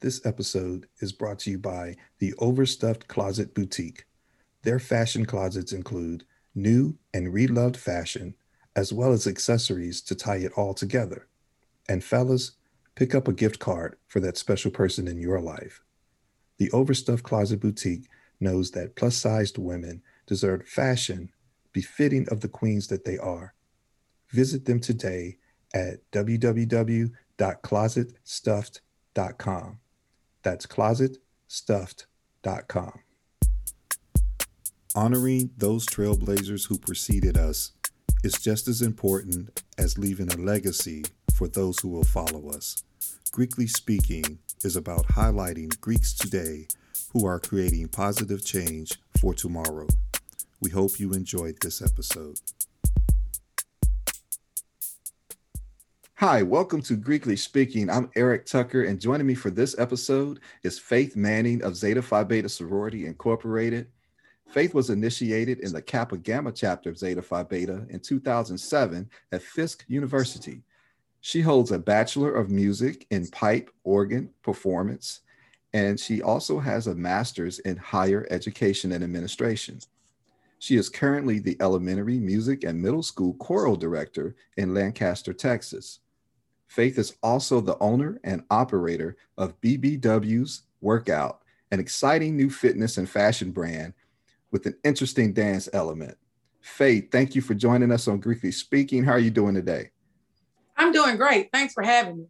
This episode is brought to you by the Overstuffed Closet Boutique. Their fashion closets include new and reloved fashion, as well as accessories to tie it all together. And fellas, pick up a gift card for that special person in your life. The Overstuffed Closet Boutique knows that plus sized women deserve fashion befitting of the queens that they are. Visit them today at www.closetstuffed.com. That's closetstuffed.com. Honoring those trailblazers who preceded us is just as important as leaving a legacy for those who will follow us. Greekly Speaking is about highlighting Greeks today who are creating positive change for tomorrow. We hope you enjoyed this episode. Hi, welcome to Greekly Speaking. I'm Eric Tucker, and joining me for this episode is Faith Manning of Zeta Phi Beta Sorority Incorporated. Faith was initiated in the Kappa Gamma chapter of Zeta Phi Beta in 2007 at Fisk University. She holds a Bachelor of Music in Pipe, Organ, Performance, and she also has a Master's in Higher Education and Administration. She is currently the Elementary Music and Middle School Choral Director in Lancaster, Texas. Faith is also the owner and operator of BBW's Workout, an exciting new fitness and fashion brand with an interesting dance element. Faith, thank you for joining us on Greekly Speaking. How are you doing today? I'm doing great. Thanks for having me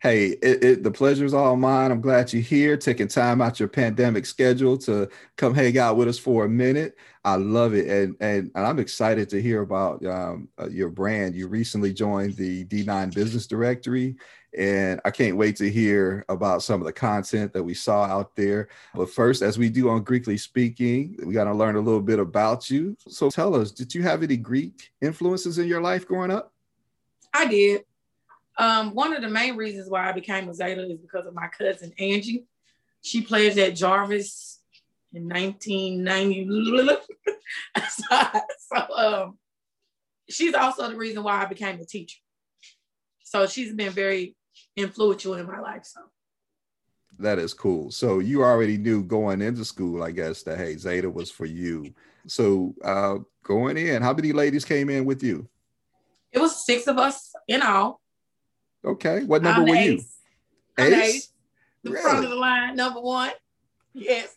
hey, it, it, the pleasure is all mine. I'm glad you're here, taking time out your pandemic schedule to come hang out with us for a minute. I love it, and and, and I'm excited to hear about um, uh, your brand. You recently joined the D9 Business Directory, and I can't wait to hear about some of the content that we saw out there. But first, as we do on Greekly Speaking, we got to learn a little bit about you. So tell us, did you have any Greek influences in your life growing up? I did. Um, one of the main reasons why I became a Zeta is because of my cousin Angie. She played at Jarvis in 1990. so, so um, she's also the reason why I became a teacher. So she's been very influential in my life. So that is cool. So you already knew going into school, I guess, that hey, Zeta was for you. So uh, going in, how many ladies came in with you? It was six of us in all. Okay. What number I'm were you? Ace. ace. The really? front of the line, number one. Yes.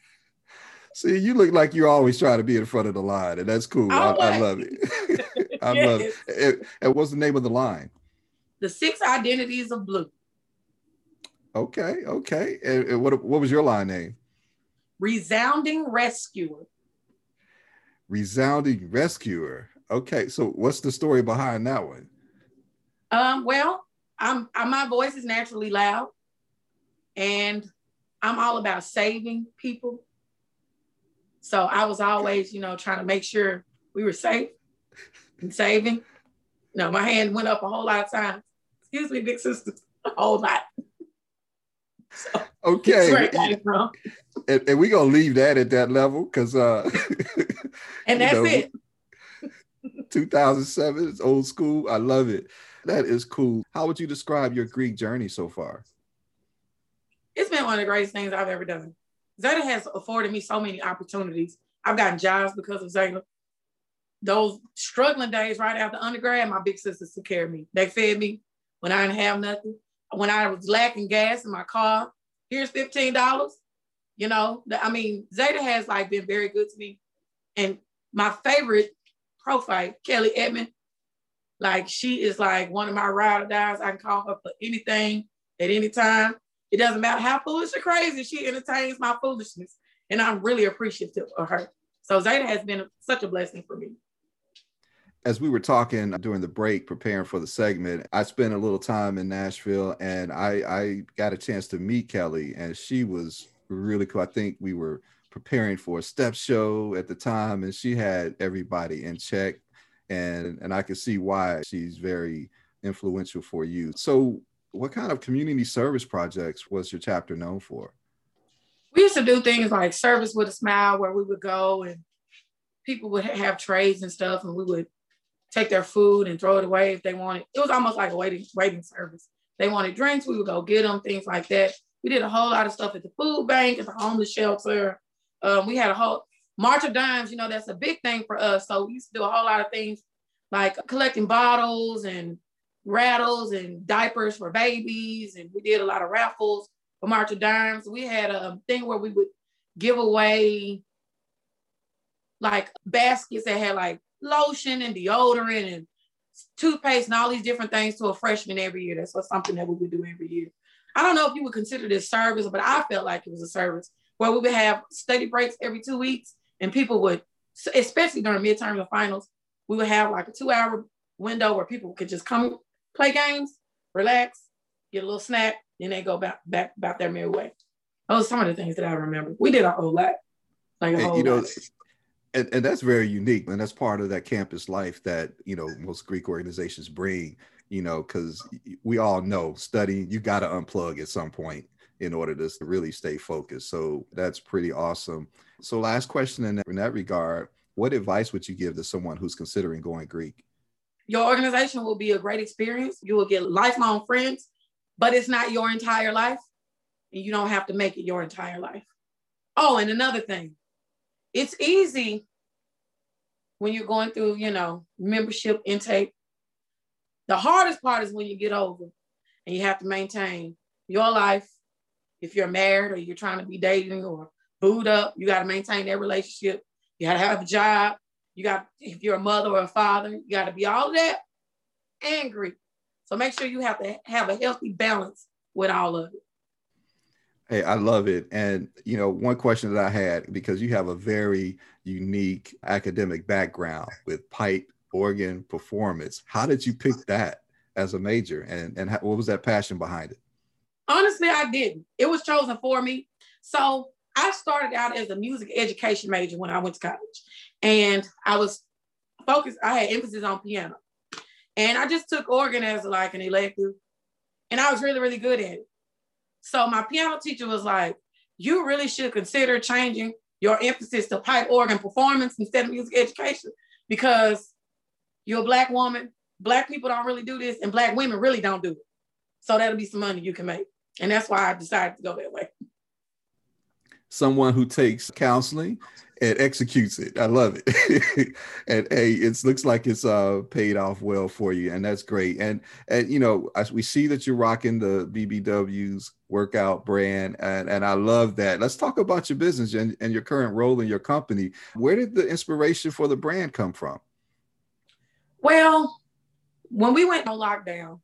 See, you look like you're always trying to be in front of the line, and that's cool. I, I, love it. I yes. love it. And what's the name of the line? The Six Identities of Blue. Okay, okay. And, and what what was your line name? Resounding Rescuer. Resounding Rescuer. Okay, so what's the story behind that one? Um, well, I'm, I, my voice is naturally loud, and I'm all about saving people. So I was always, you know, trying to make sure we were safe and saving. no, my hand went up a whole lot of times. Excuse me, big sister, a whole lot. So, okay. And, and we're gonna leave that at that level because uh and that's know, it. 2007 is old school. I love it. That is cool. How would you describe your Greek journey so far? It's been one of the greatest things I've ever done. Zeta has afforded me so many opportunities. I've gotten jobs because of Zeta. Those struggling days right after undergrad, my big sisters took care of me. They fed me when I didn't have nothing. When I was lacking gas in my car, here's $15. You know, I mean, Zeta has like been very good to me. And my favorite prophyte, Kelly Edmond, like she is like one of my ride or dies. I can call her for anything at any time. It doesn't matter how foolish or crazy, she entertains my foolishness. And I'm really appreciative of her. So Zeta has been such a blessing for me. As we were talking during the break, preparing for the segment, I spent a little time in Nashville and I, I got a chance to meet Kelly, and she was really cool. I think we were preparing for a step show at the time, and she had everybody in check and and I can see why she's very influential for you. So, what kind of community service projects was your chapter known for? We used to do things like service with a smile, where we would go and people would have trays and stuff, and we would take their food and throw it away if they wanted. It was almost like a waiting waiting service. They wanted drinks, we would go get them, things like that. We did a whole lot of stuff at the food bank, at the homeless shelter. Um, we had a whole March of Dimes, you know, that's a big thing for us. So we used to do a whole lot of things like collecting bottles and rattles and diapers for babies. And we did a lot of raffles for March of Dimes. We had a thing where we would give away like baskets that had like lotion and deodorant and toothpaste and all these different things to a freshman every year. That's what something that we would do every year. I don't know if you would consider this service, but I felt like it was a service where we would have study breaks every two weeks and people would, especially during midterms and finals, we would have like a two hour window where people could just come play games, relax, get a little snack, then they go back back about their merry way. Those are some of the things that I remember. We did a whole lot. Like a whole you know, lot. And, and that's very unique. And that's part of that campus life that, you know, most Greek organizations bring, you know, because we all know studying, you got to unplug at some point in order to really stay focused. So that's pretty awesome. So last question in that, in that regard, what advice would you give to someone who's considering going Greek? Your organization will be a great experience. You will get lifelong friends, but it's not your entire life. And you don't have to make it your entire life. Oh, and another thing, it's easy when you're going through, you know, membership intake. The hardest part is when you get over and you have to maintain your life. If you're married or you're trying to be dating or booed up, you got to maintain that relationship. You got to have a job. You got, if you're a mother or a father, you got to be all that angry. So make sure you have to have a healthy balance with all of it. Hey, I love it. And, you know, one question that I had, because you have a very unique academic background with pipe, organ, performance. How did you pick that as a major? And, and how, what was that passion behind it? Honestly, I didn't. It was chosen for me. So I started out as a music education major when I went to college. And I was focused, I had emphasis on piano. And I just took organ as like an elective. And I was really, really good at it. So my piano teacher was like, you really should consider changing your emphasis to pipe organ performance instead of music education because you're a black woman. Black people don't really do this, and black women really don't do it. So that'll be some money you can make. And that's why I decided to go that way someone who takes counseling and executes it. I love it. and hey, it looks like it's uh, paid off well for you, and that's great. And and you know, as we see that you're rocking the BBW's workout brand, and and I love that. Let's talk about your business and, and your current role in your company. Where did the inspiration for the brand come from? Well, when we went on lockdown,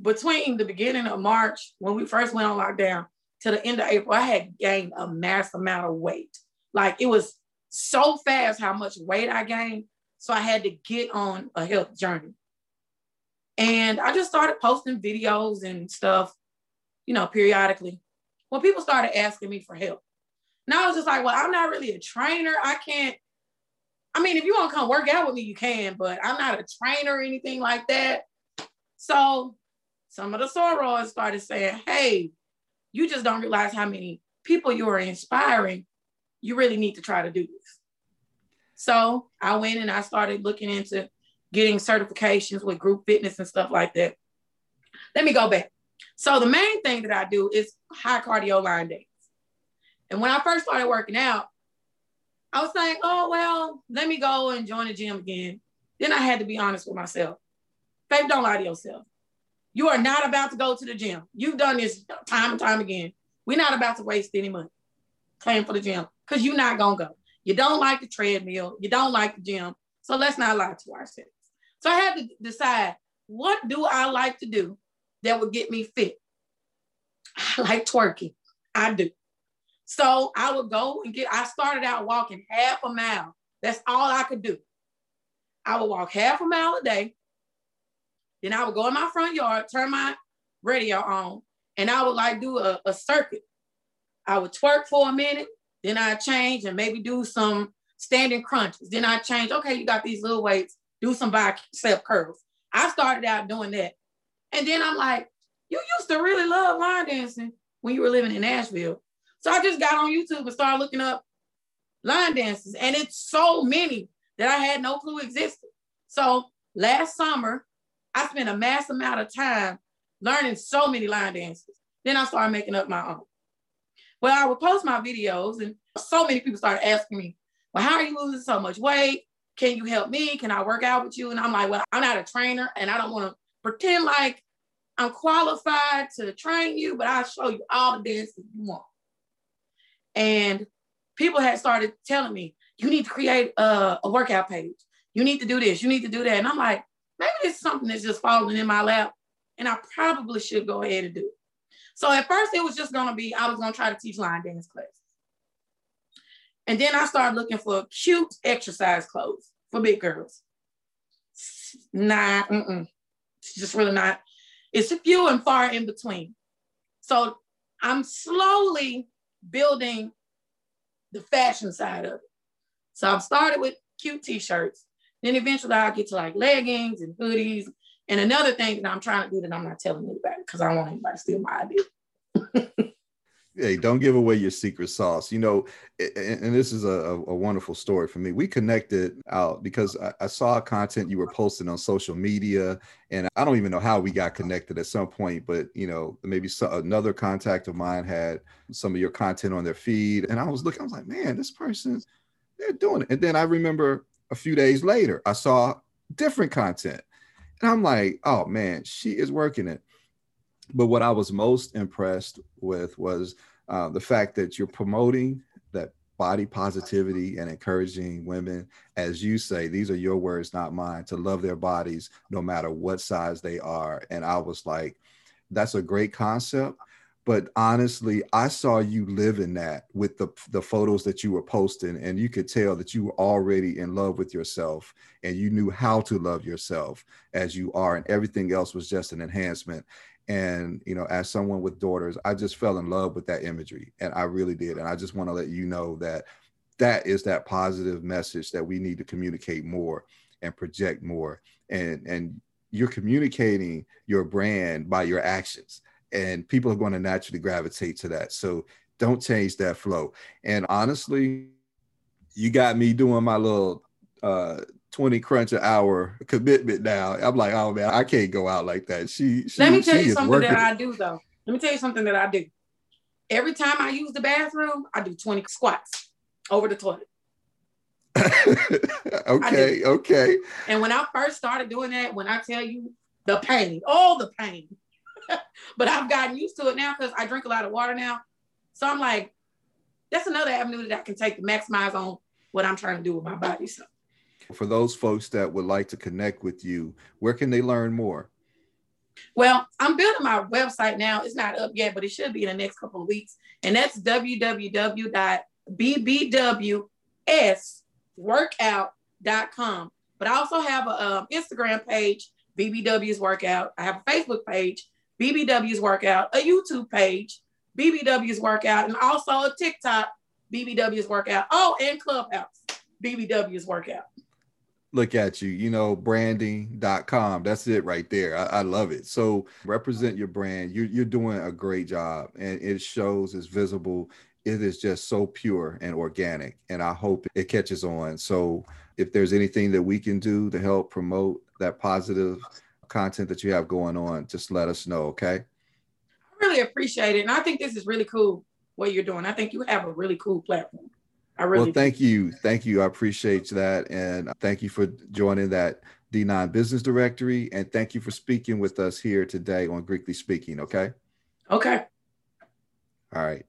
between the beginning of March, when we first went on lockdown, to the end of April, I had gained a mass amount of weight. Like it was so fast how much weight I gained. So I had to get on a health journey. And I just started posting videos and stuff, you know, periodically. When people started asking me for help. Now I was just like, well, I'm not really a trainer. I can't, I mean, if you want to come work out with me, you can, but I'm not a trainer or anything like that. So some of the sorors started saying, hey, you just don't realize how many people you are inspiring. You really need to try to do this. So I went and I started looking into getting certifications with group fitness and stuff like that. Let me go back. So the main thing that I do is high cardio line dance. And when I first started working out, I was saying, oh, well, let me go and join the gym again. Then I had to be honest with myself. Faith, don't lie to yourself. You are not about to go to the gym. You've done this time and time again. We're not about to waste any money paying for the gym because you're not gonna go. You don't like the treadmill. You don't like the gym. So let's not lie to ourselves. So I had to decide what do I like to do that would get me fit. I like twerking. I do. So I would go and get, I started out walking half a mile. That's all I could do. I would walk half a mile a day then I would go in my front yard, turn my radio on, and I would like do a, a circuit. I would twerk for a minute, then I change and maybe do some standing crunches. Then I change, okay, you got these little weights, do some bicep curls. I started out doing that. And then I'm like, you used to really love line dancing when you were living in Nashville. So I just got on YouTube and started looking up line dances. And it's so many that I had no clue existed. So last summer, I spent a mass amount of time learning so many line dances. Then I started making up my own. Well, I would post my videos, and so many people started asking me, Well, how are you losing so much weight? Can you help me? Can I work out with you? And I'm like, Well, I'm not a trainer, and I don't want to pretend like I'm qualified to train you, but I'll show you all the dances you want. And people had started telling me, You need to create a, a workout page. You need to do this. You need to do that. And I'm like, Maybe is something that's just falling in my lap, and I probably should go ahead and do it. So at first it was just gonna be, I was gonna try to teach line dance classes. And then I started looking for cute exercise clothes for big girls. Nah, mm-mm. it's just really not. It's few and far in between. So I'm slowly building the fashion side of it. So I've started with cute t-shirts. Then eventually I'll get to like leggings and hoodies and another thing that I'm trying to do that I'm not telling anybody because I don't want anybody to steal my idea. hey, don't give away your secret sauce. You know, and, and this is a, a, wonderful story for me. We connected out because I, I, saw content you were posting on social media, and I don't even know how we got connected at some point, but you know, maybe another contact of mine had some of your content on their feed, and I was looking, I was like, man, this person, they're doing it. And then I remember a few days later, I saw different content and I'm like, oh man, she is working it. But what I was most impressed with was uh, the fact that you're promoting that body positivity and encouraging women, as you say, these are your words, not mine, to love their bodies no matter what size they are. And I was like, that's a great concept but honestly i saw you live in that with the the photos that you were posting and you could tell that you were already in love with yourself and you knew how to love yourself as you are and everything else was just an enhancement. And you know as someone with daughters i just fell in love with that imagery and i really did and i just want to let you know that that is that positive message that we need to communicate more and project more and and you're communicating your brand by your actions and people are going to naturally gravitate to that. So don't change that flow. And honestly, you got me doing my little uh 20 crunch an hour commitment now. I'm like, oh man, I can't go out like that. She, she let me tell you something that I do though. Let me tell you something that I do. Every time I use the bathroom, I do 20 squats over the toilet. okay, okay. And when I first started doing that, when I tell you the pain, all the pain, but I've gotten used to it now because I drink a lot of water now. So I'm like, that's another avenue that I can take to maximize on what I'm trying to do with my body. So for those folks that would like to connect with you, where can they learn more? Well, I'm building my website now. It's not up yet, but it should be in the next couple of weeks. And that's www.bbwsworkout.com. But I also have an um, Instagram page, BBW's Workout. I have a Facebook page, BBW's Workout, a YouTube page, BBW's Workout, and also a TikTok, BBW's Workout. Oh, and Clubhouse, BBW's Workout. Look at you, you know, branding.com. That's it right there. I, I love it. So represent your brand. You're, you're doing a great job and it shows, it's visible. It is just so pure and organic. And I hope it catches on. So if there's anything that we can do to help promote that positive content that you have going on, just let us know, okay? I really appreciate it. And I think this is really cool what you're doing. I think you have a really cool platform. I really Well, thank do. you. Thank you. I appreciate that. And thank you for joining that D9 Business Directory. And thank you for speaking with us here today on Greekly Speaking, okay? Okay. All right.